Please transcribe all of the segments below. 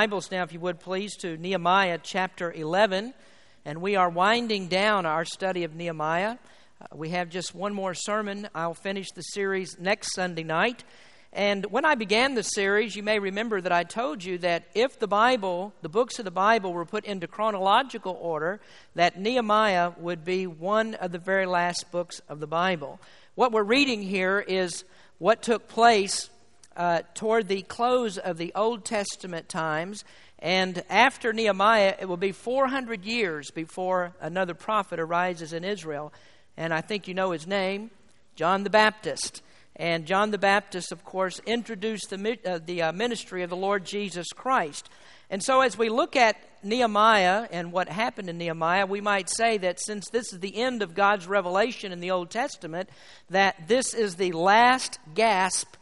Bibles now, if you would please, to Nehemiah chapter 11. And we are winding down our study of Nehemiah. Uh, we have just one more sermon. I'll finish the series next Sunday night. And when I began the series, you may remember that I told you that if the Bible, the books of the Bible, were put into chronological order, that Nehemiah would be one of the very last books of the Bible. What we're reading here is what took place uh, toward the close of the Old Testament times. And after Nehemiah, it will be 400 years before another prophet arises in Israel. And I think you know his name, John the Baptist. And John the Baptist, of course, introduced the, uh, the uh, ministry of the Lord Jesus Christ. And so, as we look at Nehemiah and what happened in Nehemiah, we might say that since this is the end of God's revelation in the Old Testament, that this is the last gasp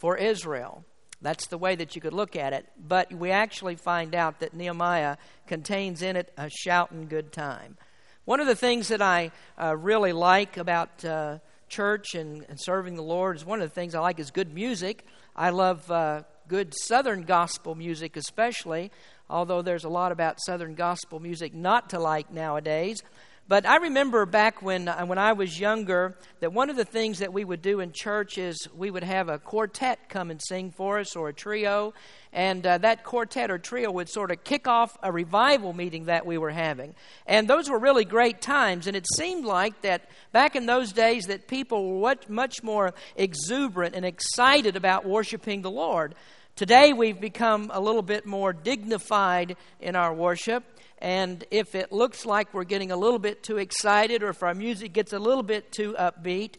for Israel. That's the way that you could look at it. But we actually find out that Nehemiah contains in it a shouting good time. One of the things that I uh, really like about uh, church and, and, serving the Lord is one of the things I like is good music. I love uh, good Southern gospel music, especially, although there's a lot about Southern gospel music not to like nowadays. But I remember back when, uh, when I was younger that one of the things that we would do in church is we would have a quartet come and sing for us or a trio. And uh, that quartet or trio would sort of kick off a revival meeting that we were having. And those were really great times. And it seemed like that back in those days that people were much more exuberant and excited about worshiping the Lord. Today we've become a little bit more dignified in our worship. And if it looks like we're getting a little bit too excited or if our music gets a little bit too upbeat,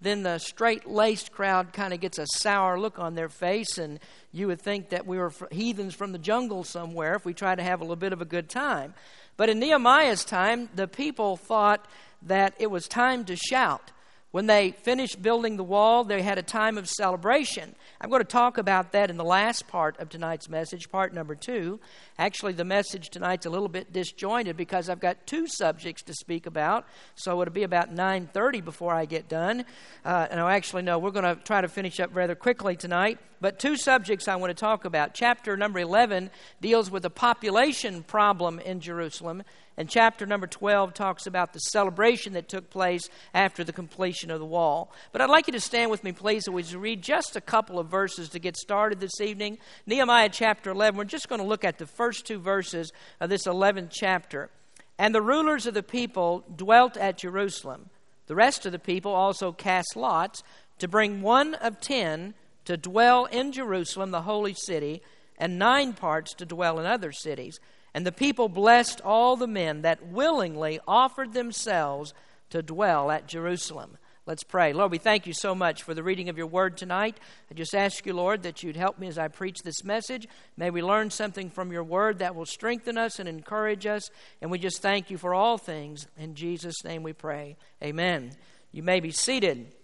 then the straight laced crowd kind of gets a sour look on their face, and you would think that we were heathens from the jungle somewhere if we try to have a little bit of a good time. But in Nehemiah's time, the people thought that it was time to shout. When they finished building the wall, they had a time of celebration. I'm going to talk about that in the last part of tonight's message, part number two. Actually, the message tonight's a little bit disjointed because I've got two subjects to speak about, so it'll be about 9:30 before I get done. Uh, and I actually know we're going to try to finish up rather quickly tonight. But two subjects I want to talk about. Chapter number 11 deals with the population problem in Jerusalem, and chapter number 12 talks about the celebration that took place after the completion of the wall. But I'd like you to stand with me, please, as we read just a couple of verses to get started this evening. Nehemiah chapter 11. We're just going to look at the first two verses of this 11th chapter. And the rulers of the people dwelt at Jerusalem. The rest of the people also cast lots to bring one of ten to dwell in Jerusalem, the holy city, and nine parts to dwell in other cities. And the people blessed all the men that willingly offered themselves to dwell at Jerusalem. Let's pray. Lord, we thank you so much for the reading of your word tonight. I just ask you, Lord, that you'd help me as I preach this message. May we learn something from your word that will strengthen us and encourage us. And we just thank you for all things. In Jesus' name we pray. Amen. You may be seated.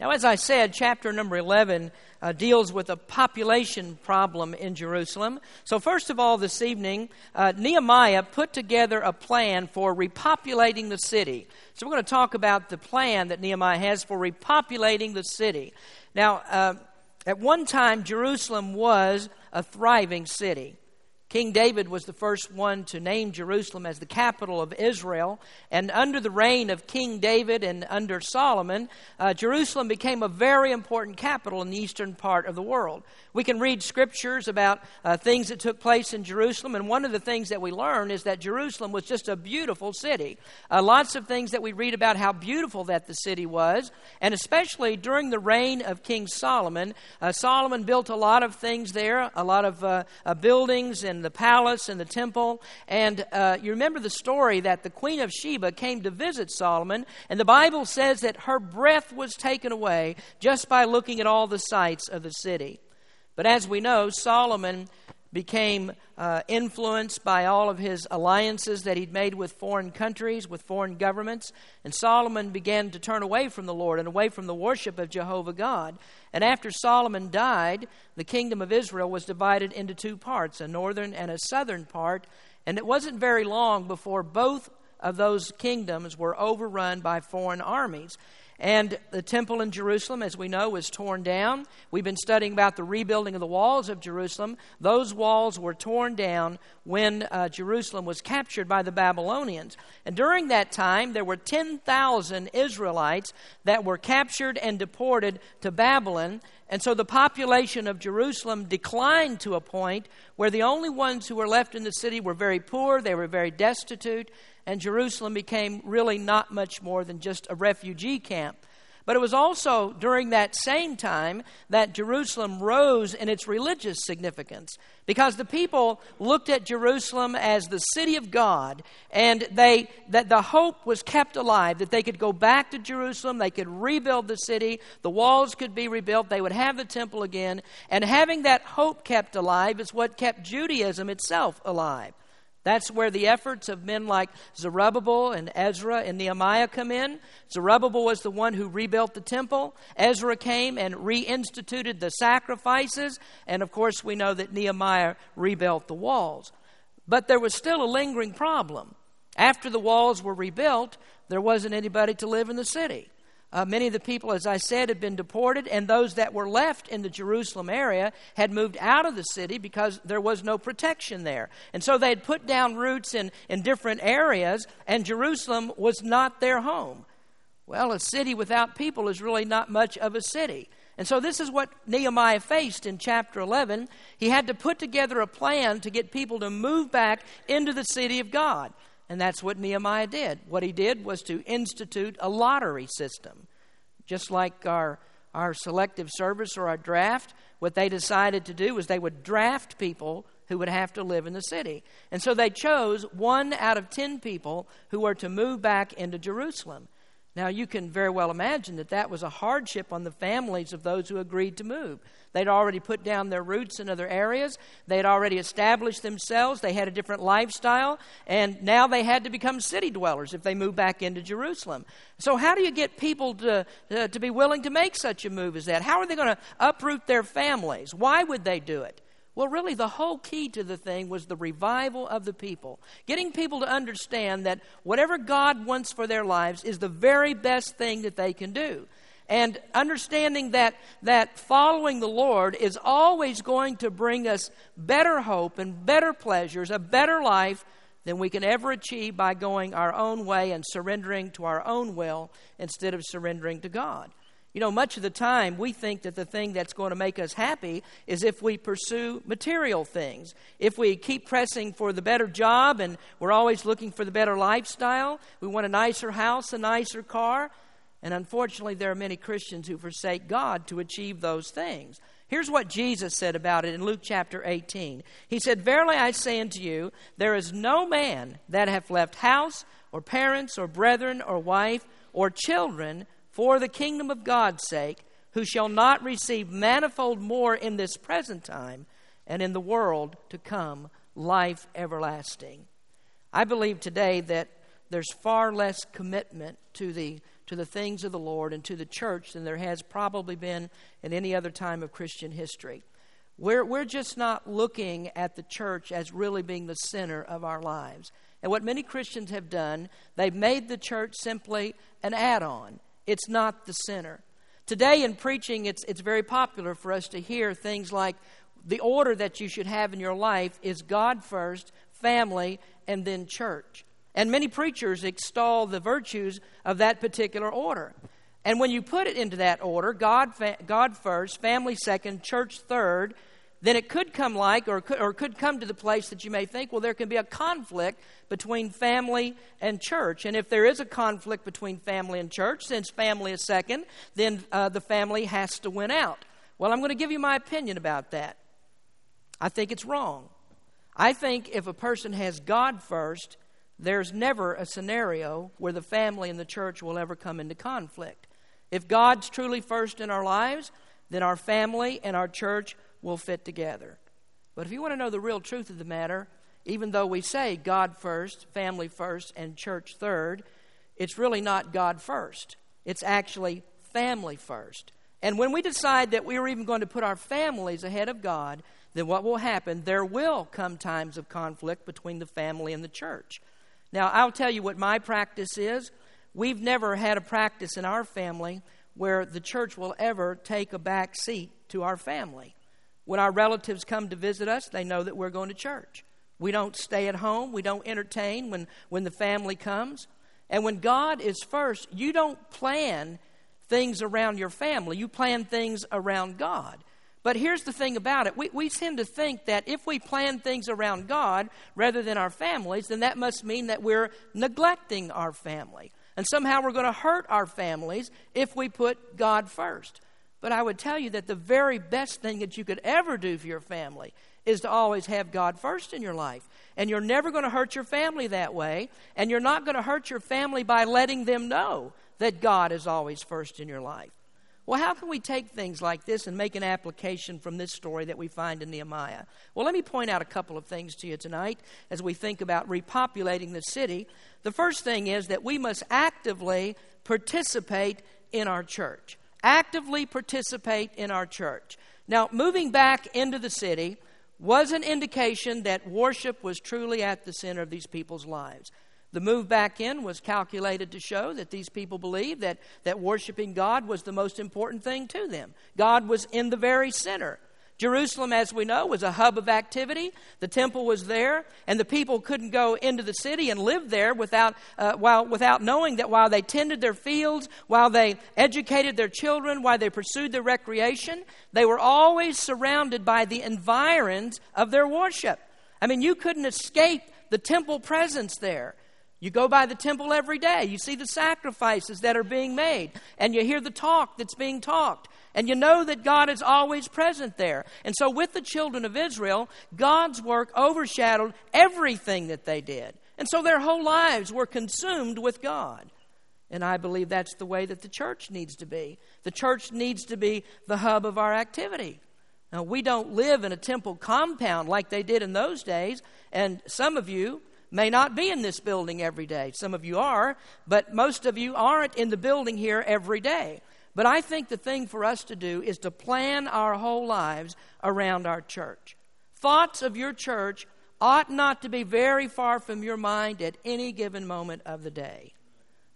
Now, as I said, chapter number 11 uh, deals with a population problem in Jerusalem. So, first of all, this evening, uh, Nehemiah put together a plan for repopulating the city. So, we're going to talk about the plan that Nehemiah has for repopulating the city. Now, uh, at one time, Jerusalem was a thriving city. King David was the first one to name Jerusalem as the capital of Israel. And under the reign of King David and under Solomon, uh, Jerusalem became a very important capital in the eastern part of the world. We can read scriptures about uh, things that took place in Jerusalem, and one of the things that we learn is that Jerusalem was just a beautiful city. Uh, lots of things that we read about how beautiful that the city was, and especially during the reign of King Solomon. Uh, Solomon built a lot of things there, a lot of uh, uh, buildings and the palace and the temple. And uh, you remember the story that the Queen of Sheba came to visit Solomon, and the Bible says that her breath was taken away just by looking at all the sights of the city. But as we know, Solomon became uh, influenced by all of his alliances that he'd made with foreign countries, with foreign governments. And Solomon began to turn away from the Lord and away from the worship of Jehovah God. And after Solomon died, the kingdom of Israel was divided into two parts, a northern and a southern part. And it wasn't very long before both of those kingdoms were overrun by foreign armies. And the temple in Jerusalem, as we know, was torn down. We've been studying about the rebuilding of the walls of Jerusalem. Those walls were torn down when uh, Jerusalem was captured by the Babylonians. And during that time, there were 10,000 Israelites that were captured and deported to Babylon. And so the population of Jerusalem declined to a point where the only ones who were left in the city were very poor, they were very destitute, and Jerusalem became really not much more than just a refugee camp. But it was also during that same time that Jerusalem rose in its religious significance because the people looked at Jerusalem as the city of God and they that the hope was kept alive that they could go back to Jerusalem, they could rebuild the city, the walls could be rebuilt, they would have the temple again, and having that hope kept alive is what kept Judaism itself alive. That's where the efforts of men like Zerubbabel and Ezra and Nehemiah come in. Zerubbabel was the one who rebuilt the temple. Ezra came and reinstituted the sacrifices. And of course, we know that Nehemiah rebuilt the walls. But there was still a lingering problem. After the walls were rebuilt, there wasn't anybody to live in the city. Uh, many of the people, as I said, had been deported, and those that were left in the Jerusalem area had moved out of the city because there was no protection there. And so they had put down roots in, in different areas, and Jerusalem was not their home. Well, a city without people is really not much of a city. And so this is what Nehemiah faced in chapter 11. He had to put together a plan to get people to move back into the city of God. And that's what Nehemiah did. What he did was to institute a lottery system. Just like our, our selective service or our draft, what they decided to do was they would draft people who would have to live in the city. And so they chose one out of ten people who were to move back into Jerusalem. Now, you can very well imagine that that was a hardship on the families of those who agreed to move. They'd already put down their roots in other areas, they'd already established themselves, they had a different lifestyle, and now they had to become city dwellers if they moved back into Jerusalem. So, how do you get people to, uh, to be willing to make such a move as that? How are they going to uproot their families? Why would they do it? Well, really, the whole key to the thing was the revival of the people. Getting people to understand that whatever God wants for their lives is the very best thing that they can do. And understanding that, that following the Lord is always going to bring us better hope and better pleasures, a better life than we can ever achieve by going our own way and surrendering to our own will instead of surrendering to God. You know, much of the time we think that the thing that's going to make us happy is if we pursue material things. If we keep pressing for the better job and we're always looking for the better lifestyle, we want a nicer house, a nicer car. And unfortunately, there are many Christians who forsake God to achieve those things. Here's what Jesus said about it in Luke chapter 18. He said, Verily I say unto you, there is no man that hath left house, or parents, or brethren, or wife, or children for the kingdom of God's sake, who shall not receive manifold more in this present time, and in the world to come life everlasting. I believe today that there's far less commitment to the to the things of the Lord and to the church than there has probably been in any other time of Christian history. We're, we're just not looking at the church as really being the center of our lives. And what many Christians have done, they've made the church simply an add on. It's not the center. Today in preaching, it's, it's very popular for us to hear things like the order that you should have in your life is God first, family, and then church. And many preachers extol the virtues of that particular order. And when you put it into that order, God, God first, family second, church third, then it could come like, or could, or could come to the place that you may think, well, there can be a conflict between family and church. And if there is a conflict between family and church, since family is second, then uh, the family has to win out. Well, I'm going to give you my opinion about that. I think it's wrong. I think if a person has God first, there's never a scenario where the family and the church will ever come into conflict. If God's truly first in our lives, then our family and our church will fit together. But if you want to know the real truth of the matter, even though we say God first, family first, and church third, it's really not God first. It's actually family first. And when we decide that we are even going to put our families ahead of God, then what will happen? There will come times of conflict between the family and the church. Now, I'll tell you what my practice is. we've never had a practice in our family where the church will ever take a back seat to our family. When our relatives come to visit us, they know that we're going to church. We don't stay at home, we don't entertain when, when the family comes. And when God is first, you don't plan things around your family, you plan things around God. But here's the thing about it we, we tend to think that if we plan things around God rather than our families, then that must mean that we're neglecting our family. And somehow we're going to hurt our families if we put God first. But I would tell you that the very best thing that you could ever do for your family is to always have God first in your life. And you're never going to hurt your family that way. And you're not going to hurt your family by letting them know that God is always first in your life. Well, how can we take things like this and make an application from this story that we find in Nehemiah? Well, let me point out a couple of things to you tonight as we think about repopulating the city. The first thing is that we must actively participate in our church. Actively participate in our church. Now, moving back into the city was an indication that worship was truly at the center of these people's lives. The move back in was calculated to show that these people believed that, that worshiping God was the most important thing to them. God was in the very center. Jerusalem, as we know, was a hub of activity. The temple was there, and the people couldn't go into the city and live there without, uh, while, without knowing that while they tended their fields, while they educated their children, while they pursued their recreation, they were always surrounded by the environs of their worship. I mean, you couldn't escape the temple presence there. You go by the temple every day. You see the sacrifices that are being made, and you hear the talk that's being talked. And you know that God is always present there. And so, with the children of Israel, God's work overshadowed everything that they did. And so, their whole lives were consumed with God. And I believe that's the way that the church needs to be. The church needs to be the hub of our activity. Now, we don't live in a temple compound like they did in those days. And some of you may not be in this building every day. Some of you are, but most of you aren't in the building here every day. But I think the thing for us to do is to plan our whole lives around our church. Thoughts of your church ought not to be very far from your mind at any given moment of the day.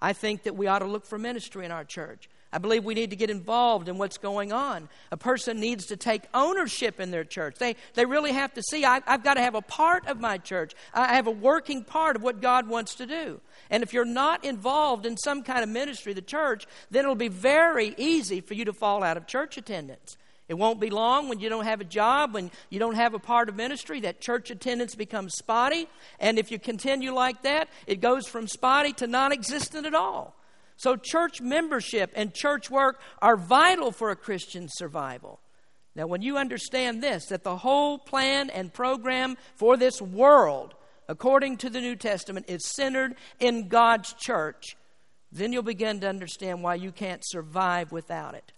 I think that we ought to look for ministry in our church. I believe we need to get involved in what's going on. A person needs to take ownership in their church. They, they really have to see, I, I've got to have a part of my church. I have a working part of what God wants to do. And if you're not involved in some kind of ministry, the church, then it'll be very easy for you to fall out of church attendance. It won't be long when you don't have a job, when you don't have a part of ministry, that church attendance becomes spotty. And if you continue like that, it goes from spotty to non existent at all. So, church membership and church work are vital for a Christian survival. Now, when you understand this, that the whole plan and program for this world, according to the New Testament, is centered in God's church, then you'll begin to understand why you can't survive without it.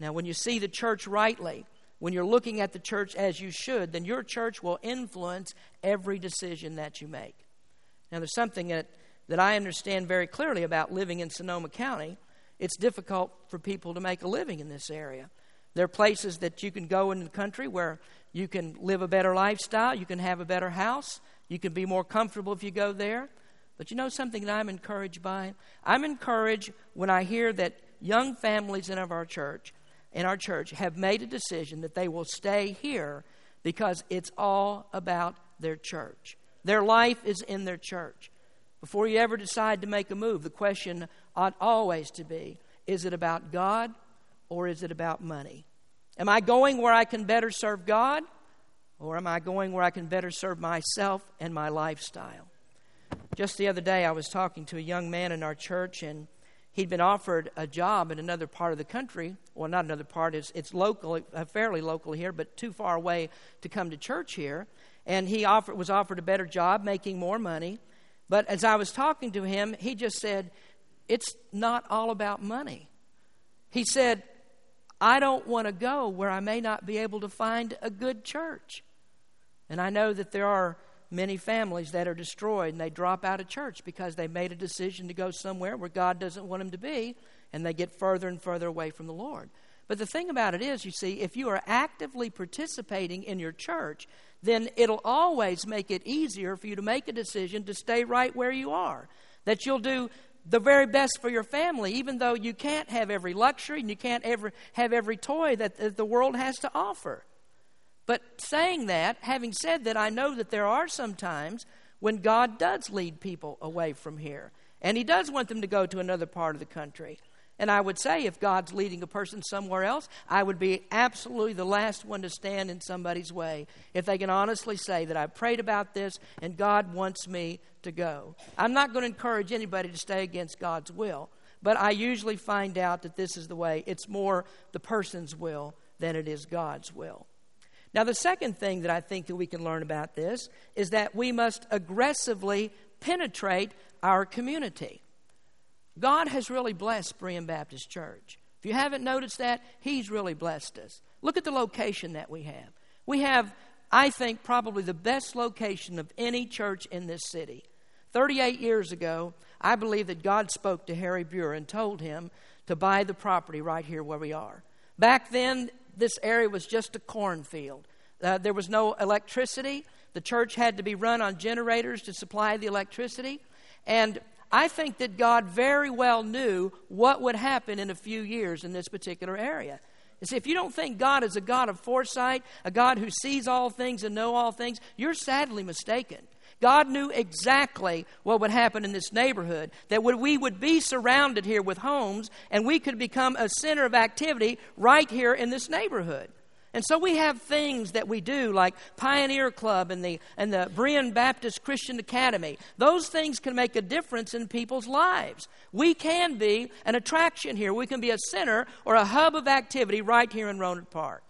Now, when you see the church rightly, when you're looking at the church as you should, then your church will influence every decision that you make. Now, there's something that that I understand very clearly about living in Sonoma County. It's difficult for people to make a living in this area. There are places that you can go in the country where you can live a better lifestyle, you can have a better house, you can be more comfortable if you go there. But you know something that I'm encouraged by? I'm encouraged when I hear that young families in our church, in our church, have made a decision that they will stay here because it's all about their church. Their life is in their church. Before you ever decide to make a move, the question ought always to be is it about God or is it about money? Am I going where I can better serve God or am I going where I can better serve myself and my lifestyle? Just the other day, I was talking to a young man in our church, and he'd been offered a job in another part of the country. Well, not another part, it's, it's local, uh, fairly local here, but too far away to come to church here. And he offered, was offered a better job, making more money. But as I was talking to him, he just said, It's not all about money. He said, I don't want to go where I may not be able to find a good church. And I know that there are many families that are destroyed and they drop out of church because they made a decision to go somewhere where God doesn't want them to be and they get further and further away from the Lord. But the thing about it is, you see, if you are actively participating in your church, then it'll always make it easier for you to make a decision to stay right where you are. That you'll do the very best for your family, even though you can't have every luxury and you can't ever have every toy that, that the world has to offer. But saying that, having said that, I know that there are some times when God does lead people away from here. And He does want them to go to another part of the country. And I would say if God's leading a person somewhere else, I would be absolutely the last one to stand in somebody's way if they can honestly say that I prayed about this and God wants me to go. I'm not going to encourage anybody to stay against God's will, but I usually find out that this is the way. It's more the person's will than it is God's will. Now, the second thing that I think that we can learn about this is that we must aggressively penetrate our community. God has really blessed Berean Baptist Church. If you haven't noticed that, He's really blessed us. Look at the location that we have. We have, I think, probably the best location of any church in this city. 38 years ago, I believe that God spoke to Harry Buer and told him to buy the property right here where we are. Back then, this area was just a cornfield. Uh, there was no electricity. The church had to be run on generators to supply the electricity. And I think that God very well knew what would happen in a few years in this particular area. You see, if you don't think God is a God of foresight, a God who sees all things and know all things, you're sadly mistaken. God knew exactly what would happen in this neighborhood, that we would be surrounded here with homes and we could become a center of activity right here in this neighborhood. And so we have things that we do like Pioneer Club and the, and the Berean Baptist Christian Academy. Those things can make a difference in people's lives. We can be an attraction here. We can be a center or a hub of activity right here in Rohnert Park.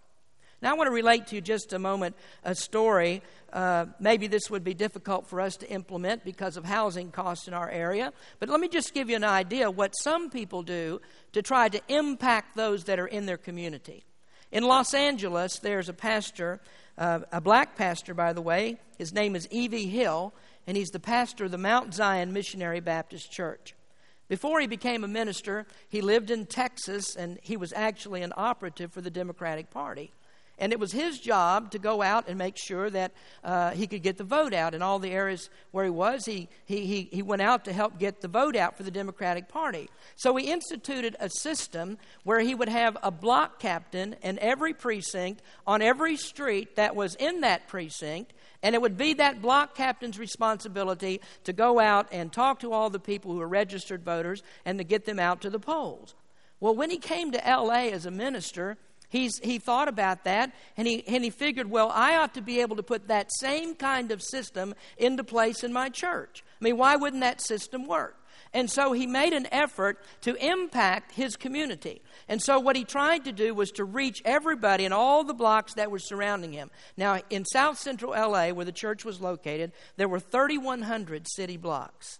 Now, I want to relate to you just a moment a story. Uh, maybe this would be difficult for us to implement because of housing costs in our area, but let me just give you an idea what some people do to try to impact those that are in their community. In Los Angeles, there's a pastor, uh, a black pastor, by the way. His name is E.V. Hill, and he's the pastor of the Mount Zion Missionary Baptist Church. Before he became a minister, he lived in Texas, and he was actually an operative for the Democratic Party. And it was his job to go out and make sure that uh, he could get the vote out in all the areas where he was. He, he, he, he went out to help get the vote out for the Democratic Party. So he instituted a system where he would have a block captain in every precinct on every street that was in that precinct. And it would be that block captain's responsibility to go out and talk to all the people who are registered voters and to get them out to the polls. Well, when he came to LA as a minister, He's, he thought about that and he, and he figured, well, I ought to be able to put that same kind of system into place in my church. I mean, why wouldn't that system work? And so he made an effort to impact his community. And so what he tried to do was to reach everybody in all the blocks that were surrounding him. Now, in south central LA, where the church was located, there were 3,100 city blocks.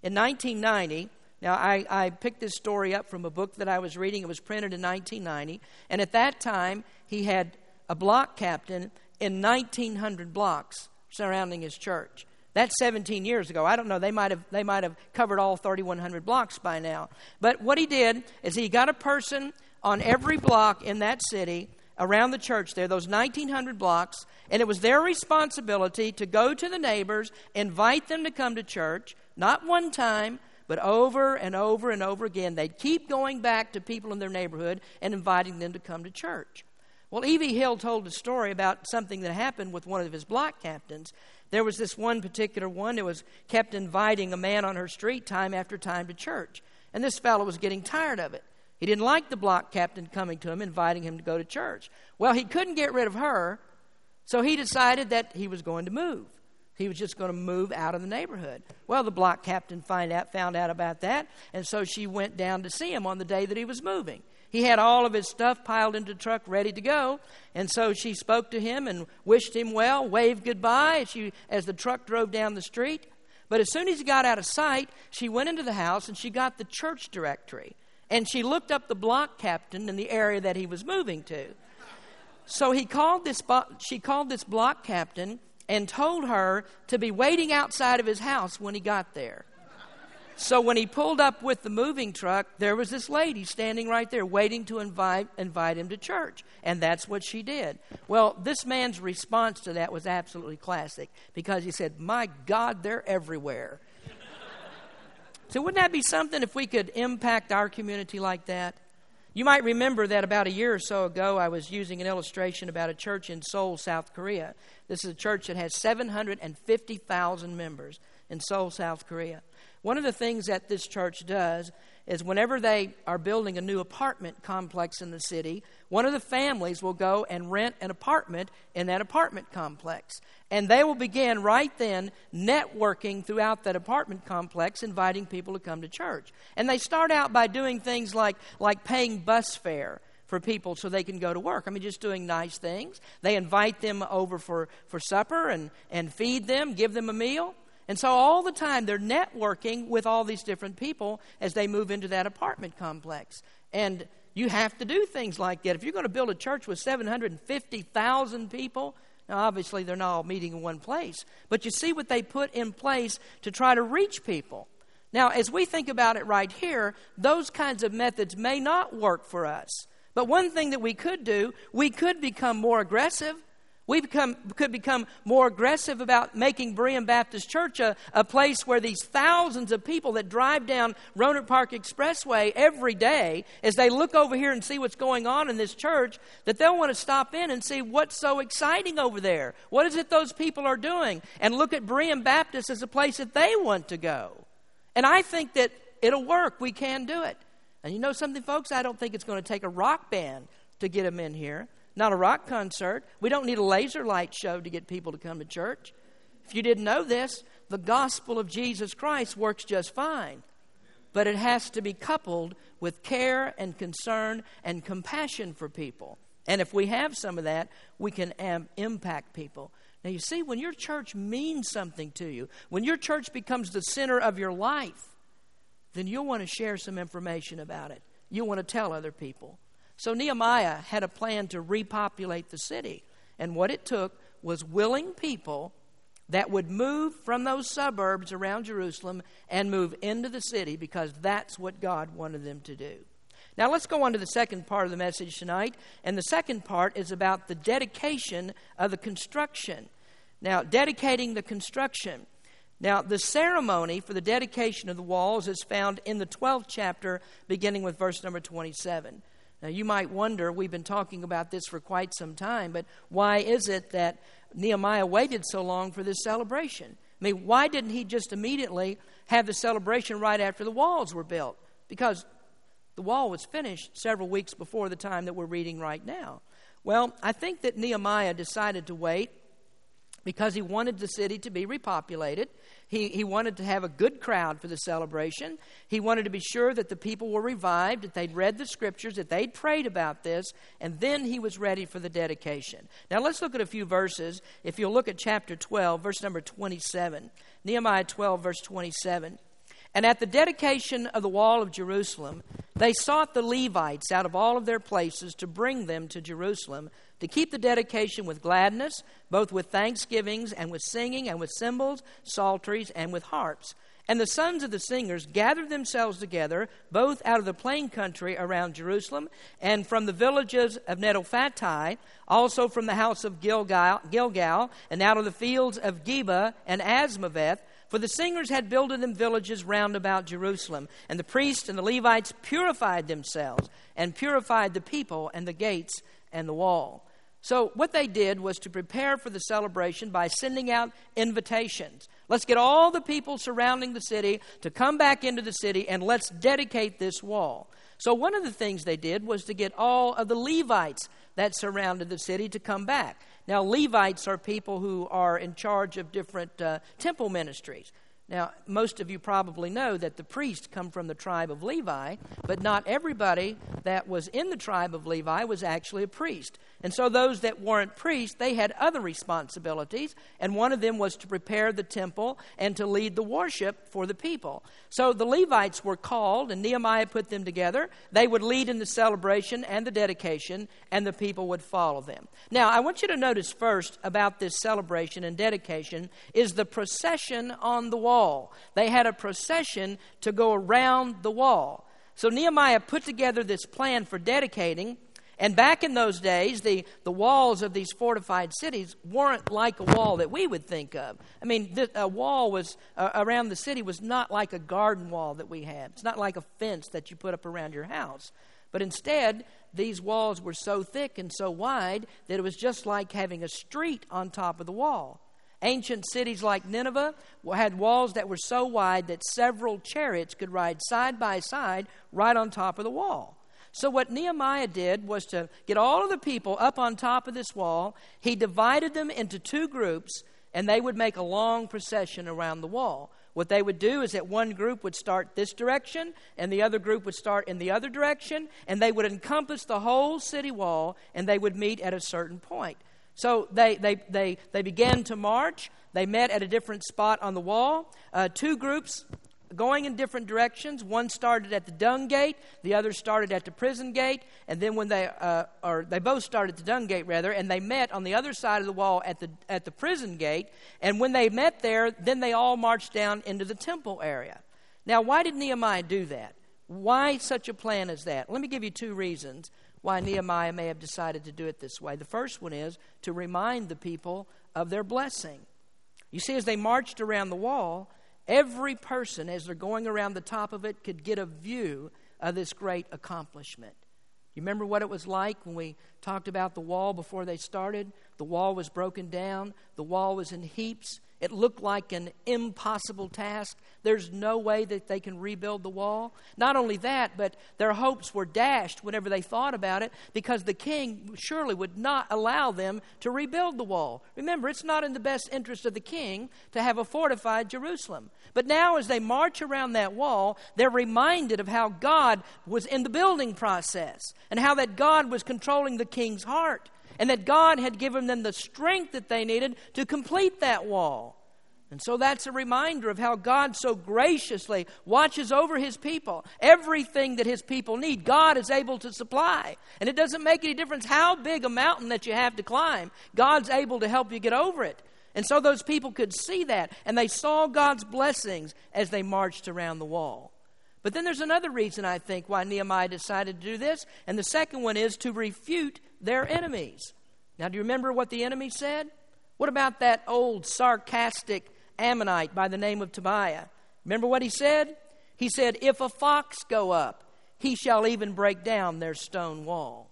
In 1990, now, I, I picked this story up from a book that I was reading. It was printed in 1990. And at that time, he had a block captain in 1,900 blocks surrounding his church. That's 17 years ago. I don't know. They might have, they might have covered all 3,100 blocks by now. But what he did is he got a person on every block in that city around the church there, those 1,900 blocks, and it was their responsibility to go to the neighbors, invite them to come to church, not one time, but over and over and over again, they'd keep going back to people in their neighborhood and inviting them to come to church. Well, E.V. Hill told a story about something that happened with one of his block captains. There was this one particular one that was kept inviting a man on her street time after time to church. And this fellow was getting tired of it. He didn't like the block captain coming to him, inviting him to go to church. Well, he couldn't get rid of her, so he decided that he was going to move. He was just going to move out of the neighborhood. Well, the block captain find out, found out about that, and so she went down to see him on the day that he was moving. He had all of his stuff piled into the truck ready to go, and so she spoke to him and wished him well, waved goodbye as, she, as the truck drove down the street. But as soon as he got out of sight, she went into the house and she got the church directory. And she looked up the block captain in the area that he was moving to. So he called this, she called this block captain and told her to be waiting outside of his house when he got there. So when he pulled up with the moving truck, there was this lady standing right there waiting to invite, invite him to church. And that's what she did. Well, this man's response to that was absolutely classic because he said, My God, they're everywhere. So, wouldn't that be something if we could impact our community like that? You might remember that about a year or so ago, I was using an illustration about a church in Seoul, South Korea. This is a church that has 750,000 members in Seoul, South Korea. One of the things that this church does is whenever they are building a new apartment complex in the city, one of the families will go and rent an apartment in that apartment complex. And they will begin right then networking throughout that apartment complex, inviting people to come to church. And they start out by doing things like, like paying bus fare for people so they can go to work. I mean, just doing nice things. They invite them over for, for supper and, and feed them, give them a meal. And so all the time they're networking with all these different people as they move into that apartment complex. And you have to do things like that. If you're going to build a church with 750,000 people, now obviously they're not all meeting in one place, but you see what they put in place to try to reach people. Now, as we think about it right here, those kinds of methods may not work for us. But one thing that we could do, we could become more aggressive. We become, could become more aggressive about making Berean Baptist Church a, a place where these thousands of people that drive down Rohnert Park Expressway every day, as they look over here and see what's going on in this church, that they'll want to stop in and see what's so exciting over there. What is it those people are doing? And look at Berean Baptist as a place that they want to go. And I think that it'll work. We can do it. And you know something, folks? I don't think it's going to take a rock band to get them in here not a rock concert. We don't need a laser light show to get people to come to church. If you didn't know this, the gospel of Jesus Christ works just fine. But it has to be coupled with care and concern and compassion for people. And if we have some of that, we can am- impact people. Now, you see, when your church means something to you, when your church becomes the center of your life, then you'll want to share some information about it. You'll want to tell other people. So Nehemiah had a plan to repopulate the city. And what it took was willing people that would move from those suburbs around Jerusalem and move into the city because that's what God wanted them to do. Now, let's go on to the second part of the message tonight. And the second part is about the dedication of the construction. Now, dedicating the construction. Now, the ceremony for the dedication of the walls is found in the 12th chapter, beginning with verse number 27. Now, you might wonder, we've been talking about this for quite some time, but why is it that Nehemiah waited so long for this celebration? I mean, why didn't he just immediately have the celebration right after the walls were built? Because the wall was finished several weeks before the time that we're reading right now. Well, I think that Nehemiah decided to wait because he wanted the city to be repopulated. He, he wanted to have a good crowd for the celebration. He wanted to be sure that the people were revived, that they'd read the scriptures, that they'd prayed about this, and then he was ready for the dedication. Now let's look at a few verses. If you'll look at chapter 12, verse number 27, Nehemiah 12, verse 27. And at the dedication of the wall of Jerusalem, they sought the Levites out of all of their places to bring them to Jerusalem to keep the dedication with gladness, both with thanksgivings and with singing and with cymbals, psalteries, and with harps. And the sons of the singers gathered themselves together, both out of the plain country around Jerusalem, and from the villages of Netophathi, also from the house of Gilgal, Gilgal and out of the fields of Geba and Azmaveth, for the singers had builded them villages round about Jerusalem. And the priests and the Levites purified themselves, and purified the people and the gates and the wall. So, what they did was to prepare for the celebration by sending out invitations. Let's get all the people surrounding the city to come back into the city and let's dedicate this wall. So, one of the things they did was to get all of the Levites that surrounded the city to come back. Now, Levites are people who are in charge of different uh, temple ministries. Now, most of you probably know that the priests come from the tribe of Levi, but not everybody that was in the tribe of Levi was actually a priest. And so those that weren't priests, they had other responsibilities, and one of them was to prepare the temple and to lead the worship for the people. So the Levites were called, and Nehemiah put them together. They would lead in the celebration and the dedication, and the people would follow them. Now, I want you to notice first about this celebration and dedication is the procession on the wall. They had a procession to go around the wall. So Nehemiah put together this plan for dedicating And back in those days, the, the walls of these fortified cities weren't like a wall that we would think of. I mean, the, a wall was uh, around the city was not like a garden wall that we have. It's not like a fence that you put up around your house. But instead, these walls were so thick and so wide that it was just like having a street on top of the wall. Ancient cities like Nineveh had walls that were so wide that several chariots could ride side by side right on top of the wall. So, what Nehemiah did was to get all of the people up on top of this wall. He divided them into two groups, and they would make a long procession around the wall. What they would do is that one group would start this direction, and the other group would start in the other direction, and they would encompass the whole city wall, and they would meet at a certain point. So they, they, they, they began to march. They met at a different spot on the wall. Uh, two groups going in different directions. One started at the dung gate, the other started at the prison gate, and then when they, uh, or they both started at the dung gate rather, and they met on the other side of the wall at the at the prison gate. And when they met there, then they all marched down into the temple area. Now, why did Nehemiah do that? Why such a plan as that? Let me give you two reasons why Nehemiah may have decided to do it this way. The first one is to remind the people of their blessing. You see, as they marched around the wall, Every person, as they're going around the top of it, could get a view of this great accomplishment. You remember what it was like when we talked about the wall before they started? The wall was broken down, the wall was in heaps. It looked like an impossible task. There's no way that they can rebuild the wall. Not only that, but their hopes were dashed whenever they thought about it because the king surely would not allow them to rebuild the wall. Remember, it's not in the best interest of the king to have a fortified Jerusalem. But now, as they march around that wall, they're reminded of how God was in the building process and how that God was controlling the king's heart and that God had given them the strength that they needed to complete that wall. And so that's a reminder of how God so graciously watches over His people. Everything that His people need, God is able to supply. And it doesn't make any difference how big a mountain that you have to climb, God's able to help you get over it. And so those people could see that, and they saw God's blessings as they marched around the wall. But then there's another reason, I think, why Nehemiah decided to do this, and the second one is to refute their enemies. Now, do you remember what the enemy said? What about that old sarcastic Ammonite by the name of Tobiah? Remember what he said? He said, If a fox go up, he shall even break down their stone wall.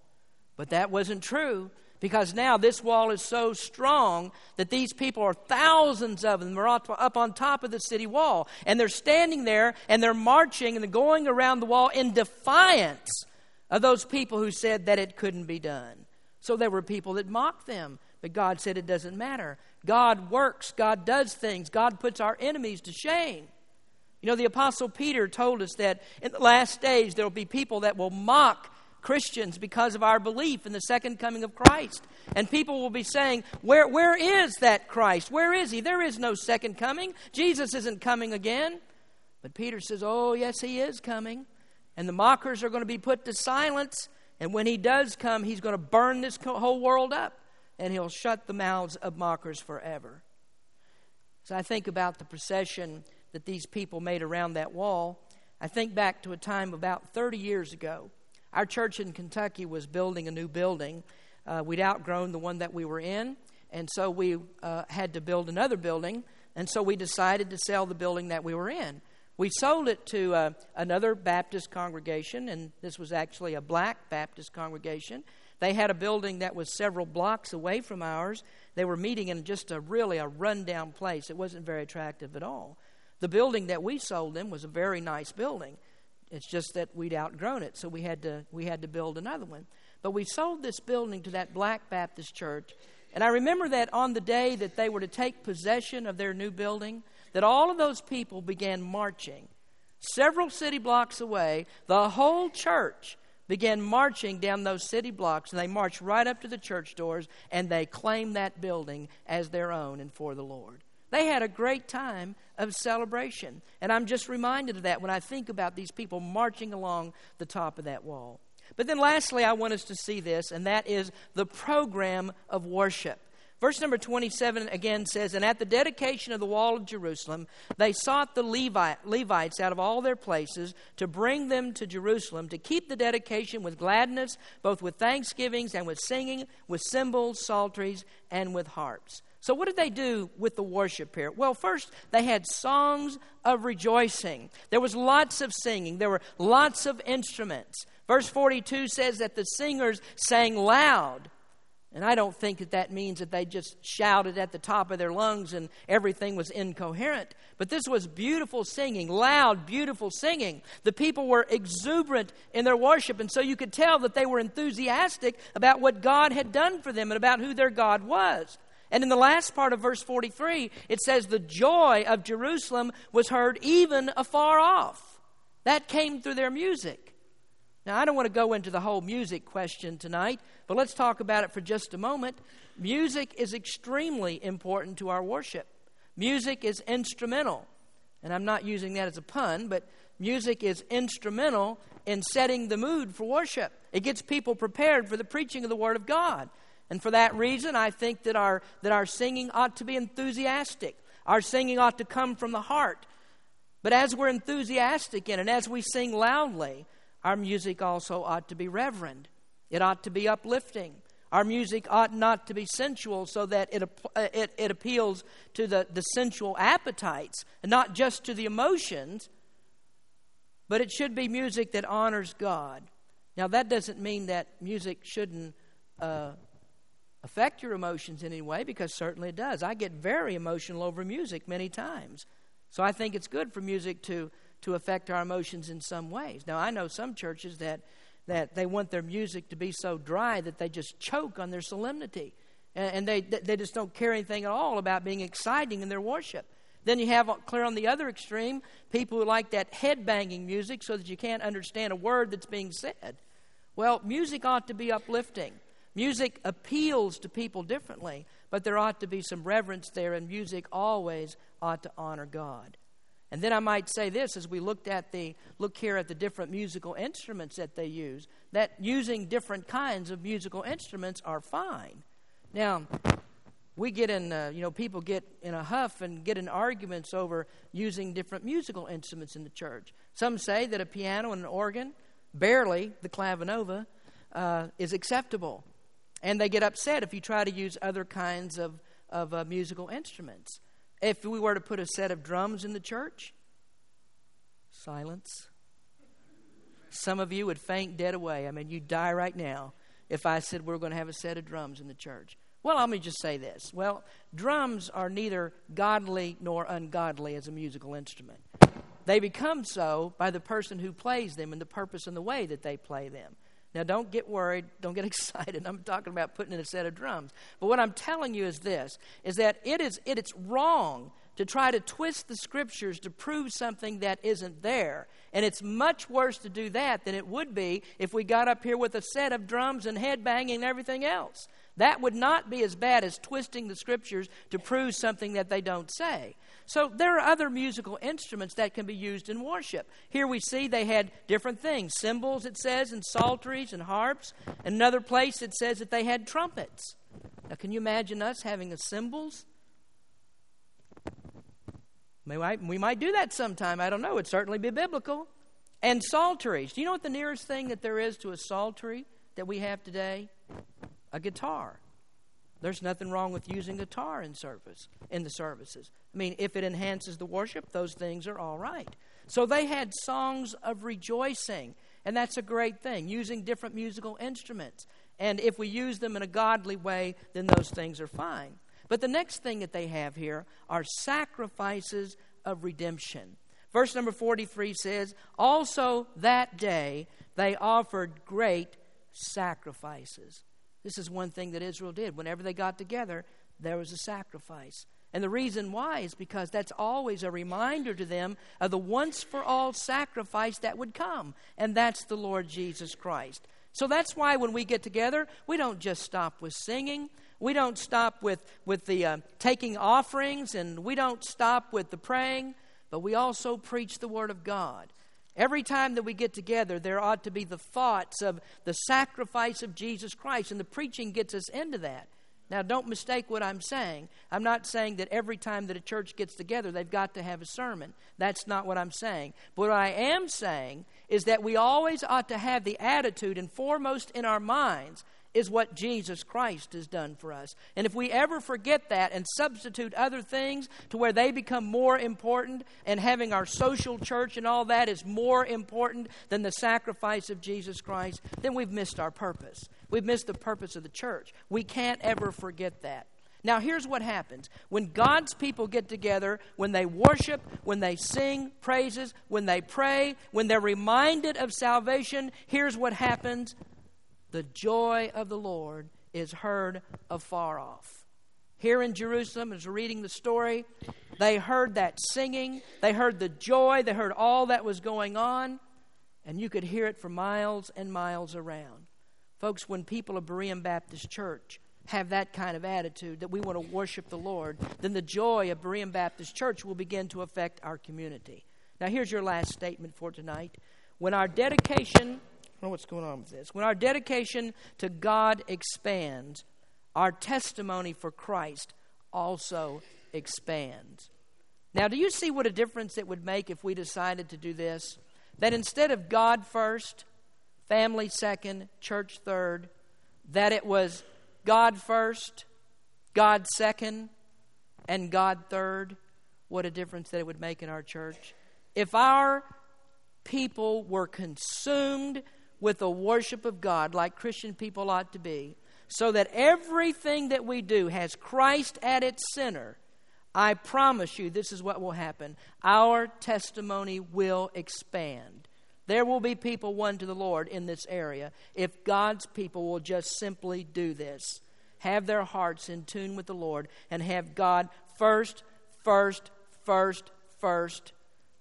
But that wasn't true because now this wall is so strong that these people are thousands of them are up on top of the city wall. And they're standing there and they're marching and they're going around the wall in defiance of those people who said that it couldn't be done. So there were people that mocked them. But god said it doesn't matter. God works. God does things. God puts our enemies to shame. You know the apostle peter told us that in the last days there will be people that will mock Christians because of our belief in the second coming of Christ. And people will be saying, Where, where is that Christ? Where is he? There is no second coming. Jesus isn't coming again. But Peter says, Oh, yes, he is coming. And the mockers are going to be put to silence. And when he does come, he's going to burn this whole world up. And he'll shut the mouths of mockers forever. So I think about the procession that these people made around that wall. I think back to a time about 30 years ago our church in Kentucky was building a new building. Uh, we'd outgrown the one that we were in, and so we uh, had to build another building, and so we decided to sell the building that we were in. We sold it to uh, another Baptist congregation, and this was actually a black Baptist congregation. They had a building that was several blocks away from ours. They were meeting in just a really a rundown place. It wasn't very attractive at all. The building that we sold them was a very nice building. It's just that we'd outgrown it, so we had to we had to build another one. But we sold this building to that Black Baptist church, and I remember that on the day that they were to take possession of their new building, that all of those people began marching. Several city blocks away, the whole church began marching down those city blocks, and they marched right up to the church doors, and they claimed that building as their own and for the Lord. They had a great time of celebration. And I'm just reminded of that when I think about these people marching along the top of that wall. But then, lastly, I want us to see this, and that is the program of worship. Verse number 27 again says, And at the dedication of the wall of Jerusalem, they sought the Levites out of all their places to bring them to Jerusalem to keep the dedication with gladness, both with thanksgivings and with singing, with cymbals, psalteries, and with harps. So, what did they do with the worship here? Well, first, they had songs of rejoicing. There was lots of singing, there were lots of instruments. Verse 42 says that the singers sang loud. And I don't think that that means that they just shouted at the top of their lungs and everything was incoherent. But this was beautiful singing, loud, beautiful singing. The people were exuberant in their worship, and so you could tell that they were enthusiastic about what God had done for them and about who their God was. And in the last part of verse 43, it says, The joy of Jerusalem was heard even afar off. That came through their music. Now, I don't want to go into the whole music question tonight, but let's talk about it for just a moment. Music is extremely important to our worship. Music is instrumental. And I'm not using that as a pun, but music is instrumental in setting the mood for worship. It gets people prepared for the preaching of the Word of God. And for that reason, I think that our, that our singing ought to be enthusiastic. Our singing ought to come from the heart. But as we're enthusiastic in it, as we sing loudly, our music also ought to be reverend. It ought to be uplifting. Our music ought not to be sensual so that it, uh, it, it appeals to the, the sensual appetites, and not just to the emotions, but it should be music that honors God. Now, that doesn't mean that music shouldn't uh, affect your emotions in any way, because certainly it does. I get very emotional over music many times. So I think it's good for music to to affect our emotions in some ways. Now, I know some churches that, that they want their music to be so dry that they just choke on their solemnity. And, and they, they just don't care anything at all about being exciting in their worship. Then you have, uh, clear on the other extreme, people who like that head banging music so that you can't understand a word that's being said. Well, music ought to be uplifting. Music appeals to people differently, but there ought to be some reverence there, and music always ought to honor God. And then I might say this as we looked at the look here at the different musical instruments that they use, that using different kinds of musical instruments are fine. Now, we get in, uh, you know, people get in a huff and get in arguments over using different musical instruments in the church. Some say that a piano and an organ, barely the clavinova, uh, is acceptable. And they get upset if you try to use other kinds of, of uh, musical instruments. If we were to put a set of drums in the church, silence. Some of you would faint dead away. I mean, you'd die right now if I said we're going to have a set of drums in the church. Well, let me just say this. Well, drums are neither godly nor ungodly as a musical instrument. They become so by the person who plays them and the purpose and the way that they play them. Now, don't get worried. Don't get excited. I'm talking about putting in a set of drums. But what I'm telling you is this, is that it is, it, it's wrong to try to twist the scriptures to prove something that isn't there. And it's much worse to do that than it would be if we got up here with a set of drums and head banging and everything else. That would not be as bad as twisting the scriptures to prove something that they don't say. So there are other musical instruments that can be used in worship. Here we see they had different things cymbals, it says, and psalteries and harps. Another place it says that they had trumpets. Now, can you imagine us having a cymbals? We might, we might do that sometime. I don't know. It'd certainly be biblical. And psalteries. Do you know what the nearest thing that there is to a psaltery that we have today? A guitar. There's nothing wrong with using guitar in service in the services. I mean, if it enhances the worship, those things are all right. So they had songs of rejoicing, and that's a great thing, using different musical instruments. And if we use them in a godly way, then those things are fine. But the next thing that they have here are sacrifices of redemption. Verse number 43 says, Also that day they offered great sacrifices. This is one thing that Israel did. Whenever they got together, there was a sacrifice. And the reason why is because that's always a reminder to them of the once for all sacrifice that would come, and that's the Lord Jesus Christ. So that's why when we get together, we don't just stop with singing. We don't stop with, with the uh, taking offerings, and we don't stop with the praying, but we also preach the Word of God. Every time that we get together, there ought to be the thoughts of the sacrifice of Jesus Christ, and the preaching gets us into that. Now, don't mistake what I'm saying. I'm not saying that every time that a church gets together, they've got to have a sermon. That's not what I'm saying. But what I am saying is that we always ought to have the attitude, and foremost in our minds, is what Jesus Christ has done for us. And if we ever forget that and substitute other things to where they become more important, and having our social church and all that is more important than the sacrifice of Jesus Christ, then we've missed our purpose. We've missed the purpose of the church. We can't ever forget that. Now, here's what happens when God's people get together, when they worship, when they sing praises, when they pray, when they're reminded of salvation, here's what happens the joy of the Lord is heard afar off. Here in Jerusalem, as we're reading the story, they heard that singing, they heard the joy, they heard all that was going on, and you could hear it for miles and miles around. Folks, when people of Berean Baptist Church have that kind of attitude that we want to worship the Lord, then the joy of Berean Baptist Church will begin to affect our community. Now, here's your last statement for tonight. When our dedication, Know what's going on with this, when our dedication to God expands, our testimony for Christ also expands. Now, do you see what a difference it would make if we decided to do this? That instead of God first, family second, church third, that it was God first, God second, and God third. What a difference that it would make in our church. If our people were consumed with the worship of God like Christian people ought to be, so that everything that we do has Christ at its center, I promise you this is what will happen. Our testimony will expand. There will be people won to the Lord in this area if God's people will just simply do this. Have their hearts in tune with the Lord and have God first, first, first, first,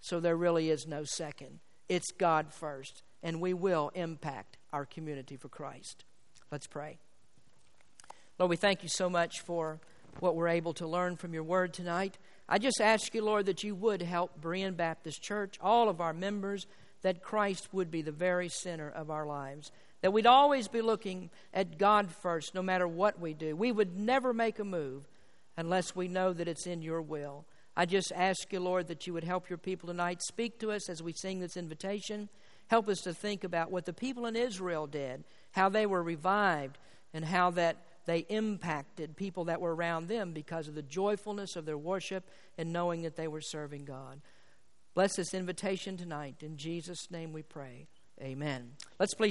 so there really is no second. It's God first, and we will impact our community for Christ. Let's pray. Lord, we thank you so much for what we're able to learn from your word tonight. I just ask you, Lord, that you would help Berean Baptist Church, all of our members, that Christ would be the very center of our lives. That we'd always be looking at God first, no matter what we do. We would never make a move unless we know that it's in your will. I just ask you, Lord, that you would help your people tonight. Speak to us as we sing this invitation. Help us to think about what the people in Israel did, how they were revived, and how that they impacted people that were around them because of the joyfulness of their worship and knowing that they were serving God. Bless this invitation tonight. In Jesus' name we pray. Amen. Let's please.